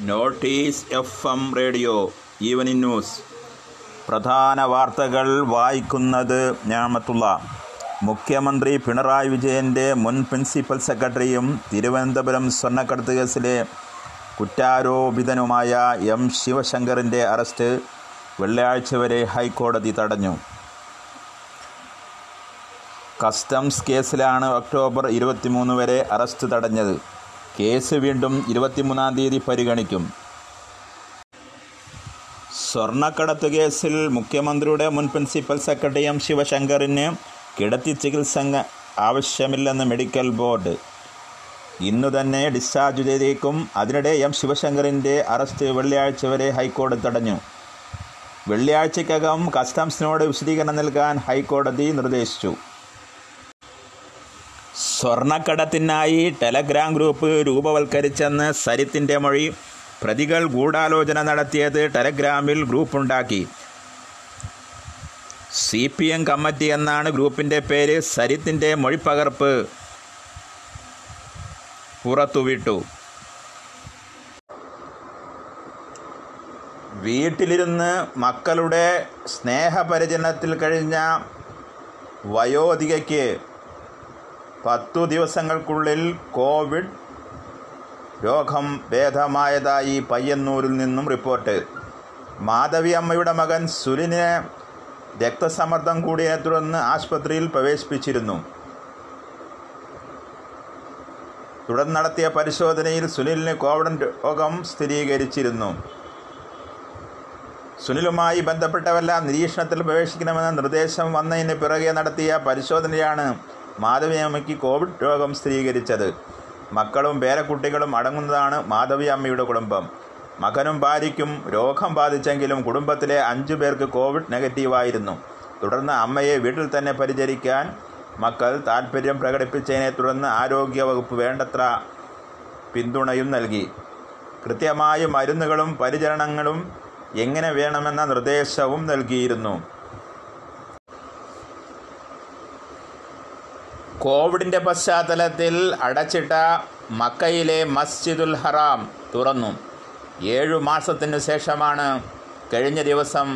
Notice F M radio evening news. പ്രധാന വാർത്തകൾ വായിക്കുന്നത് ഞാമത്തുള്ള. മുഖ്യമന്ത്രി പിണറായി വിജയന്റെ മുൻ പ്രിൻസിപ്പൽ സെക്രട്ടറിയും തിരുവനന്തപുരം സ്വർണക്കടത്ത് കേസിലെ കുറ്റാരോപിതനുമായ എം ശിവശങ്കറിന്റെ അറസ്റ്റ് വെള്ളിയാഴ്ച വരെ ഹൈക്കോടതി തടഞ്ഞു. കസ്റ്റംസ് കേസിലാണ് ഒക്ടോബർ ഇരുപത്തിമൂന്ന് വരെ അറസ്റ്റ് തടഞ്ഞത്. കേസ് വീണ്ടും ഇരുപത്തിമൂന്നാം തീയതി പരിഗണിക്കും. സ്വർണക്കടത്ത് കേസിൽ മുഖ്യമന്ത്രിയുടെ മുൻ പ്രിൻസിപ്പൽ സെക്രട്ടറി എം ശിവശങ്കറിന് കിടത്തി ചികിത്സ ആവശ്യമില്ലെന്ന് മെഡിക്കൽ ബോർഡ്. ഇന്നു തന്നെ ഡിസ്ചാർജ് ചെയ്തേക്കും അതിനിടെ എം ശിവശങ്കറിന്റെ അറസ്റ്റ് വെള്ളിയാഴ്ച വരെ ഹൈക്കോടതി തടഞ്ഞു. വെള്ളിയാഴ്ചക്കകം കസ്റ്റംസിനോട് വിശദീകരണം നൽകാൻ ഹൈക്കോടതി നിർദ്ദേശിച്ചു. സ്വർണക്കടത്തിനായി ടെലഗ്രാം ഗ്രൂപ്പ് രൂപവൽക്കരിച്ചെന്ന് സരിത്തിന്റെ മൊഴി പ്രതികൾ ഗൂഢാലോചന നടത്തിയത് ടെലഗ്രാമിൽ ഗ്രൂപ്പുണ്ടാക്കി. സി പി എം കമ്മിറ്റി എന്നാണ് ഗ്രൂപ്പിന്റെ പേര് സരിത്തിന്റെ മൊഴിപ്പകർപ്പ് പുറത്തുവിട്ടു. വീട്ടിലിരുന്ന് മക്കളുടെ സ്നേഹപരിചരണത്തിൽ കഴിഞ്ഞ വയോധികയ്ക്ക് പത്തു ദിവസങ്ങൾക്കുള്ളിൽ കോവിഡ് രോഗം ഭേദമായതായി പയ്യന്നൂരിൽ നിന്നും റിപ്പോർട്ട്. മാധവി അമ്മയുടെ മകൻ സുലിനെ രക്തസമ്മർദ്ദം കൂടിയതിനെ തുടർന്ന് ആശുപത്രിയിൽ പ്രവേശിപ്പിച്ചിരുന്നു. തുടർന്ന് നടത്തിയ പരിശോധനയിൽ സുനിലിന് കോവിഡ് രോഗം സ്ഥിരീകരിച്ചിരുന്നു. സുനിലുമായി ബന്ധപ്പെട്ടവരെല്ലാം നിരീക്ഷണത്തിൽ പ്രവേശിക്കണമെന്ന നിർദ്ദേശം വന്നതിന് പിറകെ നടത്തിയ പരിശോധനയാണ് മാധവി അമ്മയ്ക്ക് കോവിഡ് രോഗം സ്ഥിരീകരിച്ചത്. മക്കളും പേരക്കുട്ടികളും അടങ്ങുന്നതാണ് മാധവിയമ്മയുടെ കുടുംബം. മകനും ഭാര്യയ്ക്കും രോഗം ബാധിച്ചെങ്കിലും കുടുംബത്തിലെ അഞ്ചു പേർക്ക് കോവിഡ് നെഗറ്റീവായിരുന്നു. തുടർന്ന് അമ്മയെ വീട്ടിൽ തന്നെ പരിചരിക്കാൻ മക്കൾ താൽപ്പര്യം പ്രകടിപ്പിച്ചതിനെ തുടർന്ന് ആരോഗ്യവകുപ്പ് വേണ്ടത്ര പിന്തുണയും നൽകി. കൃത്യമായ മരുന്നുകളും പരിചരണങ്ങളും എങ്ങനെ വേണമെന്ന നിർദ്ദേശവും നൽകിയിരുന്നു. കോവിഡിന്റെ പശ്ചാത്തലത്തിൽ അടച്ചിട്ട മക്കയിലെ മസ്ജിദുൽ ഹറാം തുറന്നു. ഏഴു മാസത്തിനു ശേഷമാണ് കഴിഞ്ഞ ദിവസം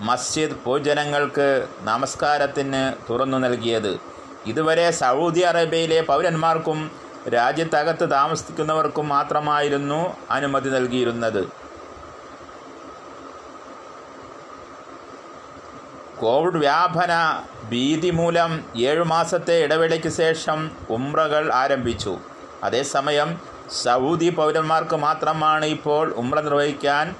മസ്ജിദ് പൊതുജനങ്ങൾക്ക് നമസ്കാരത്തിന് തുറന്നു നൽകിയത്. ഇതുവരെ സൗദി അറേബ്യയിലെ പൗരന്മാർക്കും രാജ്യത്തകത്ത് താമസിക്കുന്നവർക്കും മാത്രമായിരുന്നു അനുമതി നൽകിയിരുന്നത്. കോവിഡ് വ്യാപന ഭീതി മൂലം ഏഴു മാസത്തെ ഇടവേളയ്ക്ക് ശേഷം ഉംറകൾ ആരംഭിച്ചു. അതേസമയം സൗദി പൗരന്മാർക്ക് മാത്രമാണ് ഇപ്പോൾ ഉംറ നിർവഹിക്കാൻ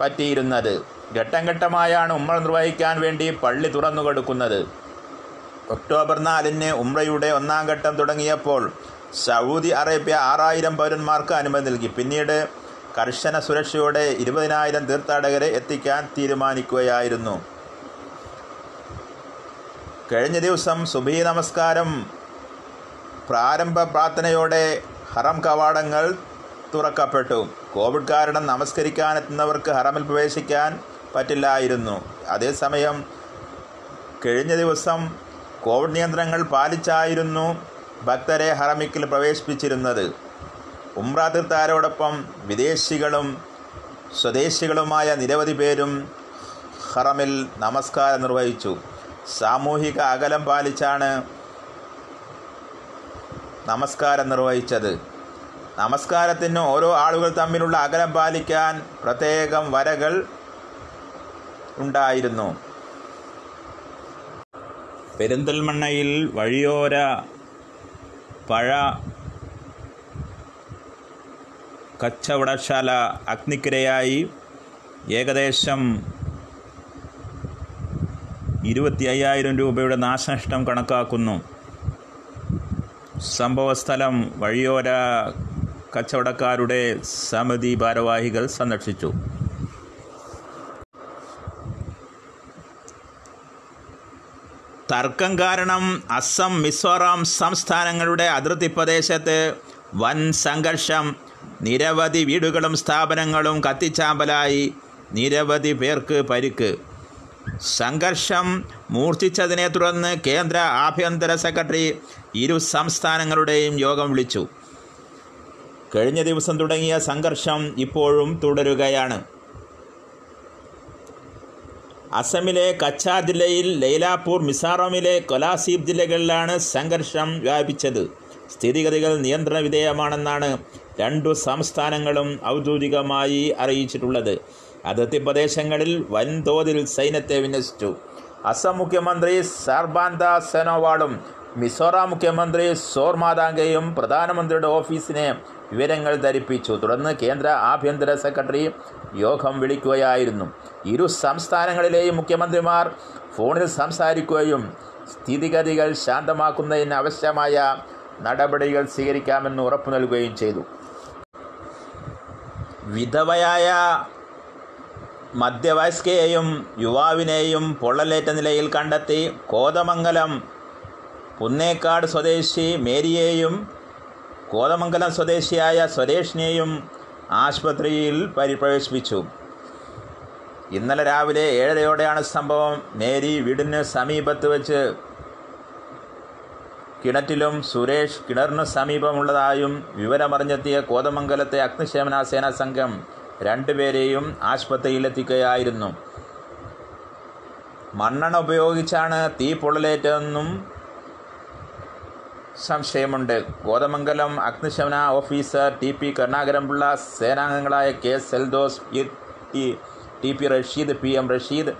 പറ്റിയിരുന്നത്. ഘട്ടം ഘട്ടമായാണ് ഉംറ നിർവഹിക്കാൻ വേണ്ടി പള്ളി തുറന്നു കൊടുക്കുന്നത്. ഒക്ടോബർ നാലിന് ഉംറയുടെ ഒന്നാം ഘട്ടം തുടങ്ങിയപ്പോൾ സൗദി അറേബ്യ ആറായിരം പൗരന്മാർക്ക് അനുമതി നൽകി. പിന്നീട് കർശന സുരക്ഷയോടെ ഇരുപതിനായിരം തീർത്ഥാടകരെ എത്തിക്കാൻ തീരുമാനിക്കുകയായിരുന്നു. കഴിഞ്ഞ ദിവസം സുബി നമസ്കാരം പ്രാരംഭ പ്രാർത്ഥനയോടെ ഹറം കവാടങ്ങൾ തുറക്കപ്പെട്ടു. കോവിഡ് കാരണം നമസ്കരിക്കാനെത്തുന്നവർക്ക് ഹറമിൽ പ്രവേശിക്കാൻ പറ്റില്ലായിരുന്നു. അതേസമയം കഴിഞ്ഞ ദിവസം കോവിഡ് നിയന്ത്രണങ്ങൾ പാലിച്ചായിരുന്നു ഭക്തരെ ഹറമിക്കിൽ പ്രവേശിപ്പിച്ചിരുന്നത്. ഉംറ തീർത്ഥാരോടൊപ്പം വിദേശികളും സ്വദേശികളുമായ നിരവധി പേരും ഹറമിൽ നമസ്കാരം നിർവഹിച്ചു. സാമൂഹിക അകലം പാലിച്ചാണ് നമസ്കാരം നിർവഹിച്ചത്. നമസ്കാരത്തിന് ഓരോ ആളുകൾ തമ്മിലുള്ള അകലം പാലിക്കാൻ പ്രത്യേകം വരകൾ ഉണ്ടായിരുന്നു. പെരിന്തൽമണ്ണയിൽ വഴിയോര പഴ കച്ചവടശാല അഗ്നിക്കിരയായി ഏകദേശം ഇരുപത്തി അയ്യായിരം രൂപയുടെ നാശനഷ്ടം കണക്കാക്കുന്നു. സംഭവസ്ഥലം വഴിയോര കച്ചവടക്കാരുടെ സമിതി ഭാരവാഹികൾ സന്ദർശിച്ചു. തർക്കം കാരണം അസം മിസോറാം സംസ്ഥാനങ്ങളുടെ അതിർത്തി പ്രദേശത്ത് വൻ സംഘർഷം. നിരവധി വീടുകളും സ്ഥാപനങ്ങളും കത്തിച്ചാമ്പലായി. നിരവധി പേർക്ക് പരിക്ക്. സംഘർഷം മൂർച്ഛിച്ചതിനെ തുടർന്ന് കേന്ദ്ര ആഭ്യന്തര സെക്രട്ടറി ഇരു സംസ്ഥാനങ്ങളുടെയും യോഗം വിളിച്ചു. കഴിഞ്ഞ ദിവസം തുടങ്ങിയ സംഘർഷം ഇപ്പോഴും തുടരുകയാണ്. അസമിലെ കച്ചാർ ജില്ലയിൽ ലൈലാപൂർ മിസോറാമിലെ കൊലാസീബ് ജില്ലകളിലാണ് സംഘർഷം വ്യാപിച്ചത്. സ്ഥിതിഗതികൾ നിയന്ത്രണ വിധേയമാണെന്നാണ് രണ്ടു സംസ്ഥാനങ്ങളും ഔദ്യോഗികമായി അറിയിച്ചിട്ടുള്ളത്. അതിർത്തി പ്രദേശങ്ങളിൽ വൻതോതിൽ സൈന്യത്തെ വിന്യസിച്ചു. അസം മുഖ്യമന്ത്രി സർബാന്ത സെനോവാളും മിസോറാം മുഖ്യമന്ത്രി സോർമാതാംഗയും പ്രധാനമന്ത്രിയുടെ ഓഫീസിനെ വിവരങ്ങൾ ധരിപ്പിച്ചു. തുടർന്ന് കേന്ദ്ര ആഭ്യന്തര സെക്രട്ടറി യോഗം വിളിക്കുകയായിരുന്നു. ഇരു സംസ്ഥാനങ്ങളിലെയും മുഖ്യമന്ത്രിമാർ ഫോണിൽ സംസാരിക്കുകയും സ്ഥിതിഗതികൾ ശാന്തമാക്കുന്നതിന് ആവശ്യമായ നടപടികൾ സ്വീകരിക്കാമെന്ന് ഉറപ്പു നൽകുകയും ചെയ്തു. വിധവയായ മധ്യവയസ്കയെയും യുവാവിനെയും പൊള്ളലേറ്റ നിലയിൽ കണ്ടെത്തി കോതമംഗലം പുന്നേക്കാട് സ്വദേശി മേരിയെയും കോതമംഗലം സ്വദേശിയായ സ്വദേശിനെയും ആശുപത്രിയിൽ പരിപ്രവേശിപ്പിച്ചു. ഇന്നലെ രാവിലെ ഏഴരയോടെയാണ് സംഭവം. മേരി വീടിന് സമീപത്ത് വെച്ച് കിണറ്റിലും സുരേഷ് കിണറിനു സമീപമുള്ളതായും വിവരമറിഞ്ഞെത്തിയ കോതമംഗലത്തെ അഗ്നിശമന സേനാ സംഘം രണ്ടുപേരെയും ആശുപത്രിയിലെത്തിക്കുകയായിരുന്നു. മണ്ണെണ്ണ ഉപയോഗിച്ചാണ് തീ പൊള്ളലേറ്റതെന്നും സംശയമുണ്ട്. കോതമംഗലം അഗ്നിശമന officer T P Karunakarampillai സേനാംഗങ്ങളായ K Seldos T P Rasheed P M Rasheed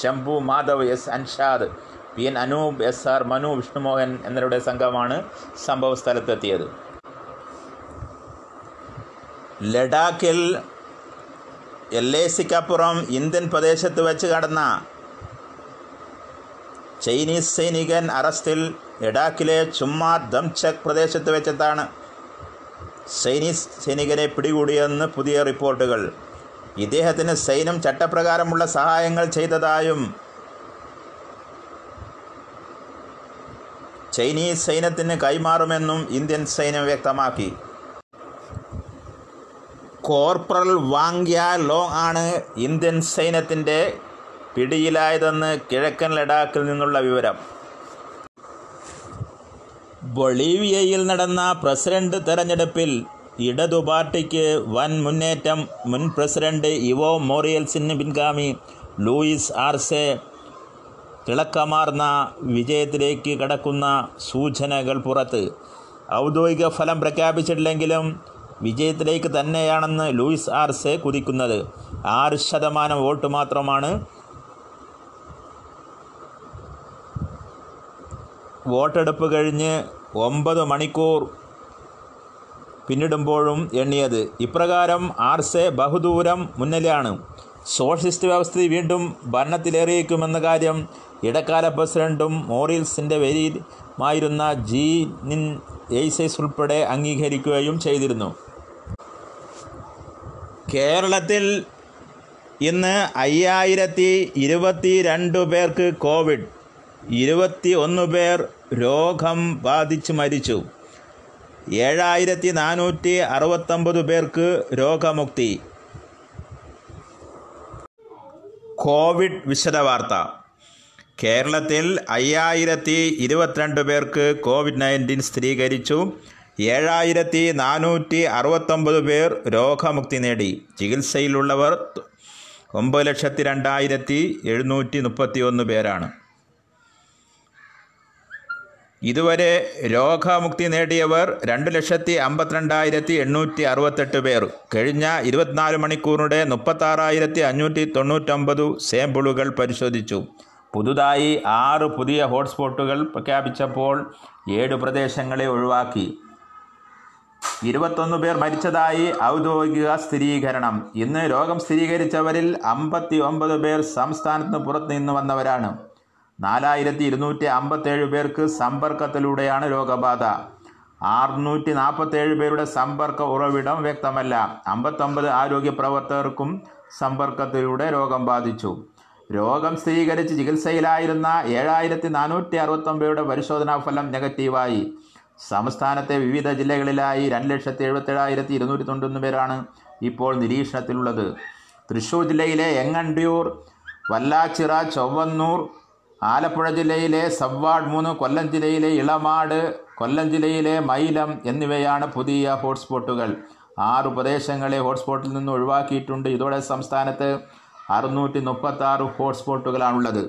Shambhu Madhav S Anshad P N Anoop S R Manu Vishnumohan എന്നിവരുടെ സംഘമാണ് സംഭവ സ്ഥലത്തെത്തിയത് ലഡാക്കിൽ എൽ എ സിക്കപ്പുറം ഇന്ത്യൻ പ്രദേശത്ത് വെച്ച് കടന്ന ചൈനീസ് സൈനികൻ അറസ്റ്റിൽ ലഡാക്കിലെ ചുമ്മാ ദംചക് പ്രദേശത്ത് വെച്ചെത്താണ് ചൈനീസ് സൈനികനെ പിടികൂടിയെന്ന് പുതിയ റിപ്പോർട്ടുകൾ. ഇദ്ദേഹത്തിന് സൈന്യം ചട്ടപ്രകാരമുള്ള സഹായങ്ങൾ ചെയ്തതായും ചൈനീസ് സൈന്യത്തിന് കൈമാറുമെന്നും ഇന്ത്യൻ സൈന്യം വ്യക്തമാക്കി. കോർപ്പറൽ വാങ്യ ലോങ് ആണ് ഇന്ത്യൻ സൈന്യത്തിന്റെ പിടിയിലായതെന്ന് കിഴക്കൻ ലഡാക്കിൽ നിന്നുള്ള വിവരം. ബൊളീവിയയിൽ നടന്ന പ്രസിഡന്റ് തെരഞ്ഞെടുപ്പിൽ ഇടതു പാർട്ടിക്ക് വൻ മുന്നേറ്റം. മുൻ പ്രസിഡന്റ് ഇവോ മോറിയൽസിന് പിൻഗാമി. ലൂയിസ് ആർസെ തിളക്കമാർന്ന വിജയത്തിലേക്ക് കടക്കുന്ന സൂചനകൾ പുറത്ത്. ഔദ്യോഗിക ഫലം പ്രഖ്യാപിച്ചിട്ടില്ലെങ്കിലും വിജയത്തിലേക്ക് തന്നെയാണെന്ന് ലൂയിസ് ആർസെ കുതിക്കുന്നത് ആറ് ശതമാനം വോട്ട് മാത്രമാണ് വോട്ടെടുപ്പ് കഴിഞ്ഞ് ഒമ്പത് മണിക്കൂർ പിന്നിടുമ്പോഴും എണ്ണിയത്. ഇപ്രകാരം ആർസെ ബഹുദൂരം മുന്നിലാണ്. സോഷ്യലിസ്റ്റ് വ്യവസ്ഥ വീണ്ടും ഭരണത്തിലേറിയേക്കുമെന്ന കാര്യം ഇടക്കാല പ്രസിഡന്റും മോറിൽസിന്റെ വരിയുമായിരുന്ന ജീ നിൻ എയ്സൈസ് ഉൾപ്പെടെ അംഗീകരിക്കുകയും ചെയ്തിരുന്നു. കേരളത്തിൽ ഇന്ന് അയ്യായിരത്തി ഇരുപത്തി രണ്ട് പേർക്ക് കോവിഡ് ഇരുപത്തി ഒന്ന് പേർ രോഗം ബാധിച്ച് മരിച്ചു. ഏഴായിരത്തി നാനൂറ്റി അറുപത്തൊമ്പത് പേർക്ക് രോഗമുക്തി. കോവിഡ് വിശദവാർത്ത. കേരളത്തിൽ അയ്യായിരത്തി ഇരുപത്തിരണ്ട് പേർക്ക് കോവിഡ് നയന്റീൻ സ്ഥിരീകരിച്ചു. ഏഴായിരത്തി നാനൂറ്റി അറുപത്തൊമ്പത് പേർ രോഗമുക്തി നേടി. ചികിത്സയിലുള്ളവർ ഒമ്പത് ലക്ഷത്തി രണ്ടായിരത്തി എഴുന്നൂറ്റി മുപ്പത്തി ഒന്ന് പേരാണ്. ഇതുവരെ രോഗമുക്തി നേടിയവർ രണ്ട് ലക്ഷത്തി അമ്പത്തിരണ്ടായിരത്തി എണ്ണൂറ്റി അറുപത്തെട്ട് പേർ. കഴിഞ്ഞ ഇരുപത്തിനാല് മണിക്കൂറിനിടെ മുപ്പത്താറായിരത്തി അഞ്ഞൂറ്റി തൊണ്ണൂറ്റൊമ്പത് സാമ്പിളുകൾ പരിശോധിച്ചു. പുതുതായി ആറ് പുതിയ ഹോട്ട്സ്പോട്ടുകൾ പ്രഖ്യാപിച്ചപ്പോൾ ഏഴ് പ്രദേശങ്ങളെ ഒഴിവാക്കി. ഇരുപത്തൊന്ന് പേർ മരിച്ചതായി ഔദ്യോഗിക സ്ഥിരീകരണം. ഇന്ന് രോഗം സ്ഥിരീകരിച്ചവരിൽ അമ്പത്തി ഒമ്പത് പേർ സംസ്ഥാനത്തിന് പുറത്തു നിന്ന് വന്നവരാണ്. നാലായിരത്തി ഇരുന്നൂറ്റി അമ്പത്തേഴ് പേർക്ക് സമ്പർക്കത്തിലൂടെയാണ് രോഗബാധ. അറുന്നൂറ്റി നാൽപ്പത്തേഴ് പേരുടെ സമ്പർക്ക ഉറവിടം വ്യക്തമല്ല. അമ്പത്തൊമ്പത് ആരോഗ്യ പ്രവർത്തകർക്കും സമ്പർക്കത്തിലൂടെ രോഗം ബാധിച്ചു. രോഗം സ്ഥിരീകരിച്ച് ചികിത്സയിലായിരുന്ന ഏഴായിരത്തി നാനൂറ്റി അറുപത്തൊമ്പതുടെ പരിശോധനാ ഫലം നെഗറ്റീവായി. സംസ്ഥാനത്തെ വിവിധ ജില്ലകളിലായി രണ്ട് ലക്ഷത്തി എഴുപത്തേഴായിരത്തി ഇരുന്നൂറ്റി തൊണ്ണൂറ്റൊന്ന് പേരാണ് ഇപ്പോൾ നിരീക്ഷണത്തിലുള്ളത്. തൃശ്ശൂർ ജില്ലയിലെ എങ്ങണ്ടിയൂർ വല്ലാച്ചിറ ചൊവ്വന്നൂർ ആലപ്പുഴ ജില്ലയിലെ സവ്വാഡ് മൂന്ന് കൊല്ലം ജില്ലയിലെ ഇളമാട് കൊല്ലം ജില്ലയിലെ മൈലം എന്നിവയാണ് പുതിയ ഹോട്ട്സ്പോട്ടുകൾ. ആറ് പ്രദേശങ്ങളെ ഹോട്ട്സ്പോട്ടിൽ നിന്ന് ഒഴിവാക്കിയിട്ടുണ്ട്. ഇതോടെ സംസ്ഥാനത്ത് അറുന്നൂറ്റി മുപ്പത്തി ആറ് ഹോട്ട്സ്പോട്ടുകളാണുള്ളത്.